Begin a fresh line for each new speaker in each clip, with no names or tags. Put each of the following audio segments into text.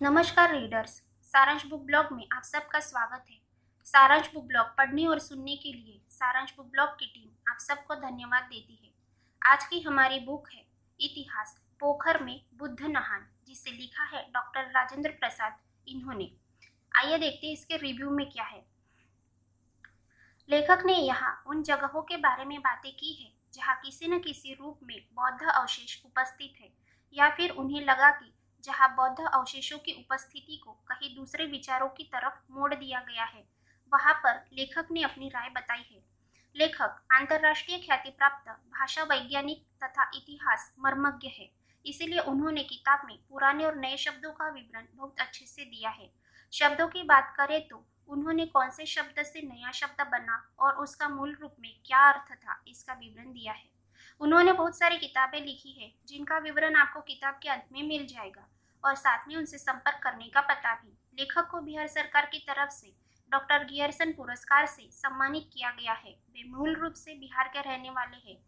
नमस्कार रीडर्स सारांश book blog में आप सबका स्वागत है। सारांश बुक ब्लॉग पढ़ने और सुनने के लिए सारांश बुक ब्लॉग की टीम आप सबको धन्यवाद देती है। आज की हमारी बुक है इतिहास, पोखर में बुद्ध नहान, जिसे लिखा है डॉक्टर राजेंद्र प्रसाद इन्होंने। आइए देखते हैं इसके रिव्यू में क्या है। लेखक ने यहाँ उन जगहों के बारे में बातें की है जहाँ किसी न किसी रूप में बौद्ध अवशेष उपस्थित है या फिर उन्हें लगा कि जहाँ बौद्ध अवशेषों की उपस्थिति को कहीं दूसरे विचारों की तरफ़ मोड़ दिया गया है, वहाँ पर लेखक ने अपनी राय बताई है। लेखक, अंतर्राष्ट्रीय ख्याति प्राप्त, भाषा वैज्ञानिक तथा इतिहास मर्मज्ञ है। इसीलिए उन्होंने किताब में पुराने और नए शब्दों का विवरण बहुत अच्छे से दिया है। शब्दों की बात करें तो उन्होंने कौन से शब्द से नया शब्द बना और उसका मूल रूप में क्या अर्थ था, इसका विवरण दिया है। उन्होंने बहुत सारी किताबें लिखी है, जिनका विवरण आपको किताब के अंत में मिल जाएगा। और साथ में उनसे संपर्क करने का पता भी। लेखक को बिहार सरकार की तरफ़ से डॉक्टर गियरसन पुरस्कार से सम्मानित किया गया है। वे मूल रूप से बिहार के रहने वाले हैं।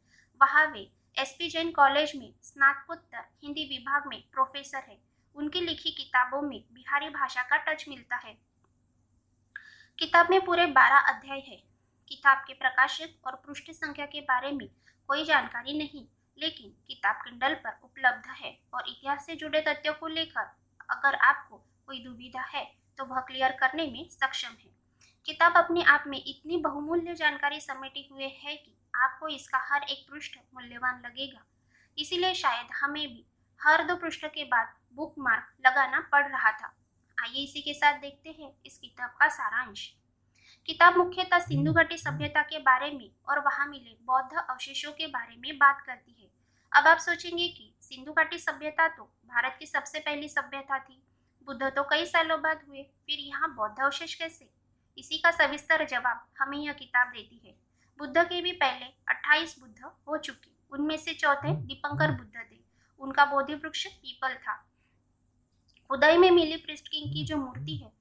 वहाँ वे एस पी जैन कॉलेज में स्नातकोत्तर हिंदी विभाग में प्रोफेसर है। उनकी लिखी किताबों में बिहारी भाषा का टच मिलता है। किताब में पूरे बारह अध्याय है। किताब के प्रकाशित और पृष्ठ संख्या के बारे में कोई जानकारी नहीं। लेकिन किताब किंडल पर उपलब्ध है और इतिहास से जुड़े तथ्यों को लेकर अगर आपको कोई दुविधा है तो वह क्लियर करने में सक्षम है। किताब अपने आप में इतनी बहुमूल्य जानकारी समेटे हुए है कि आपको इसका हर एक पृष्ठ मूल्यवान लगेगा। इसीलिए शायद हमें भी हर दो पृष्ठ के बाद बुक मार्क लगाना पड़ रहा था। आइए इसी के साथ देखते हैं इस किताब का सारांश। किताब मुख्यतः सिंधु घाटी सभ्यता के बारे में और वहाँ मिले बौद्ध अवशेषों के बारे में बात करती है। अब आप सोचेंगे कि सिंधु घाटी सभ्यता तो भारत की सबसे पहली सभ्यता थी। बुद्ध तो कई सालों बाद हुए, फिर यहाँ बौद्ध अवशेष कैसे? इसी का सविस्तर जवाब हमें यह किताब देती है। बुद्ध के भी पहले 28 बुद्ध हो चुके, उनमें से चौथे दीपंकर बुद्ध थे। उनका बोधि वृक्ष पीपल था। उदय में मिली पृष्ठ किंग की जो मूर्ति है,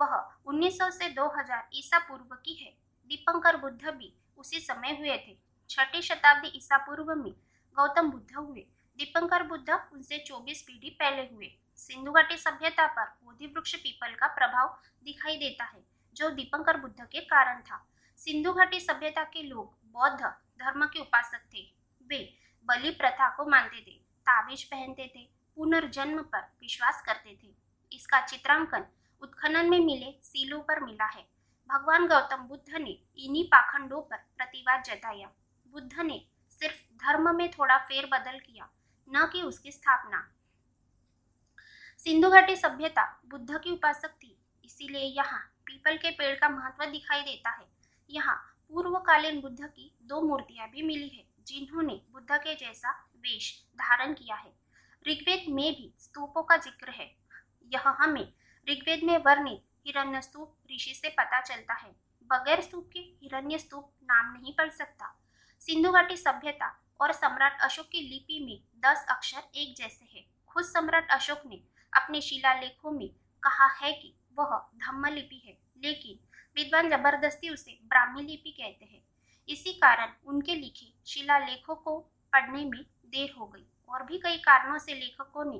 वह 1900 से 2000 ईसा पूर्व की है। दीपंकर बुद्ध भी उसी समय हुए थे। छठी शताब्दी ईसा पूर्व में गौतम बुद्ध हुए। दीपंकर बुद्ध उनसे 24 पीढ़ी पहले हुए। सिंधु घाटी सभ्यता पर बोधि वृक्ष पीपल का प्रभाव दिखाई देता है, जो दीपंकर बुद्ध के कारण था। सिंधु घाटी सभ्यता के लोग बौद्ध धर्म के उपासक थे। वे बलि प्रथा को मानते थे, ताबीज पहनते थे, पुनर्जन्म पर विश्वास करते थे। इसका चित्रांकन उत्खनन में मिले सीलों पर मिला है। भगवान गौतम बुद्ध ने इन्हीं पाखंडों पर प्रतिवाद जताया। बुद्ध ने सिर्फ़ धर्म में थोड़ा फेर बदल किया, न कि उसकी स्थापना। सिंधु घाटी सभ्यता बुद्ध की उपासक थी इसीलिए यहाँ पीपल के पेड़ का महत्व दिखाई देता है। यहाँ पूर्वकालीन बुद्ध की दो मूर्तियाँ भी मिली है, जिन्होंने बुद्ध के जैसा वेश धारण किया है। ऋग्वेद में भी स्तूपों का ज़िक्र है। यह हमें ऋग्वेद में वर्णित हिरण्य स्तूप ऋषि से पता चलता है। बगैर स्तूप के हिरण्य स्तूप नाम नहीं पड़ सकता। सिंधु घाटी सभ्यता और सम्राट अशोक की लिपि में दस अक्षर एक जैसे हैं। खुद सम्राट अशोक ने अपने शिलालेखों में कहा है कि वह धम्म लिपि है, लेकिन विद्वान ज़बरदस्ती उसे ब्राह्मी लिपि कहते हैं। इसी कारण उनके लिखे शिलालेखों को पढ़ने में देर हो गई और भी कई कारणों से लेखकों ने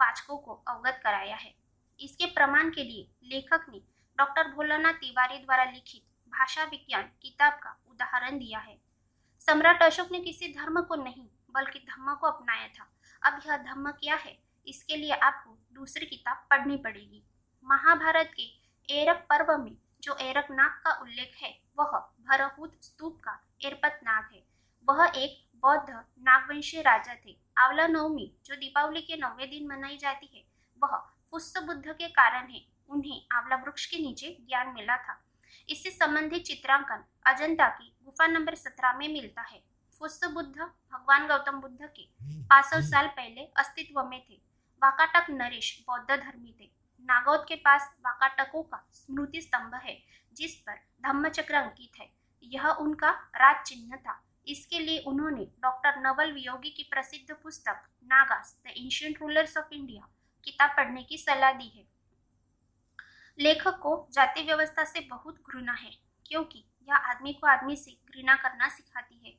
वाचकों को अवगत कराया है। इसके प्रमाण के लिए लेखक ने डॉक्टर भोलानाथ तिवारी द्वारा लिखित भाषा विज्ञान किताब का उदाहरण दिया है। सम्राट अशोक ने किसी धर्म को नहीं, बल्कि धम्म को अपनाया था। अब यह धम्म क्या है, इसके लिए आपको दूसरी किताब पढ़नी पड़ेगी। महाभारत के एरक पर्व में जो एरक नाग का उल्लेख है, वह भरहूत स्तूप का एरपत नाग है। वह एक बौद्ध नागवंशी राजा थे। आंवला नवमी जो दीपावली के नौवे दिन मनाई जाती है, वह पुष्प बुद्ध के कारण है। उन्हें आंवला वृक्ष के नीचे ज्ञान मिला था। इससे संबंधित चित्रांकन अजंता की गुफा नंबर सत्रह में मिलता है। पुष्प बुद्ध, भगवान गौतम बुद्ध के पाँच सौ साल पहले अस्तित्व में थे। वाकाटक नरेश बौद्ध धर्मी थे। नागौद के पास वाकाटकों का स्मृति स्तंभ है, जिस पर धम्मचक्र अंकित है। यह उनका राज चिन्ह था। इसके लिए उन्होंने डॉक्टर नवल वियोगी की प्रसिद्ध पुस्तक Nagas, the ancient rulers of India, किताब पढ़ने की सलाह दी है। लेखक को जाति व्यवस्था से बहुत घृणा है, क्योंकि यह आदमी को आदमी से घृणा करना सिखाती है।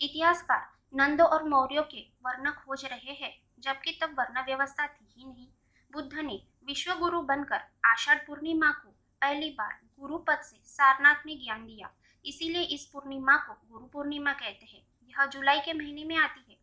इतिहासकार नंदो और मौर्यों के वर्ण खोज रहे हैं, जबकि तब वर्ण व्यवस्था थी ही नहीं। बुद्ध ने विश्व गुरु बनकर आषाढ़ पूर्णिमा को पहली बार गुरु पद से सारनाथ में ज्ञान दिया। इसीलिए इस पूर्णिमा को गुरु पूर्णिमा कहते हैं। यह जुलाई के महीने में आती है।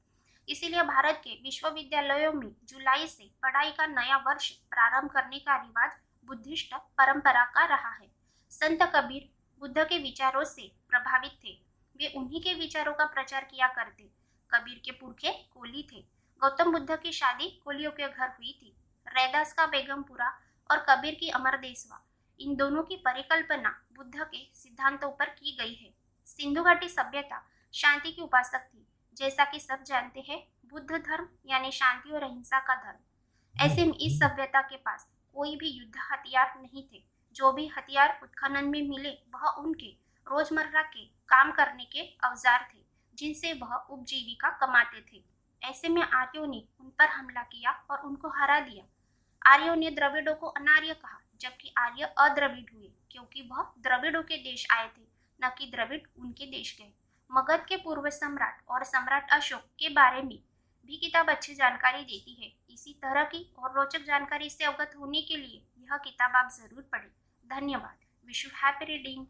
इसीलिए भारत के विश्वविद्यालयों में जुलाई से पढ़ाई का नया वर्ष प्रारंभ करने का रिवाज बुद्धिस्ट परंपरा का रहा है। संत कबीर बुद्ध के विचारों से प्रभावित थे। वे उन्हीं के विचारों का प्रचार किया करते। कबीर के पुरखे कोली थे। गौतम बुद्ध की शादी कोलियों के घर हुई थी। रैदास का बेगमपुरा और कबीर की अमरदेशवा इन दोनों की परिकल्पना बुद्ध के सिद्धांतों पर की गई है। सिंधु घाटी सभ्यता शांति की उपासक थी। जैसा कि सब जानते हैं, बुद्ध धर्म यानी शांति और अहिंसा का धर्म। ऐसे में इस सभ्यता के पास कोई भी युद्ध हथियार नहीं थे। जो भी हथियार उत्खनन में मिले, वह उनके रोज़मर्रा के काम करने के औज़ार थे, जिनसे वह उपजीविका कमाते थे। ऐसे में आर्यों ने उन पर हमला किया और उनको हरा दिया। आर्यों ने द्रविड़ों को अनार्य कहा, जबकि आर्य अद्रविड़ हुए, क्योंकि वह द्रविड़ों के देश आए थे, न कि द्रविड़ उनके देश गए। मगध के पूर्व सम्राट और सम्राट अशोक के बारे में भी किताब अच्छी जानकारी देती है। इसी तरह की और रोचक जानकारी से अवगत होने के लिए यह किताब आप ज़रूर पढ़ें। धन्यवाद। Wish you happy reading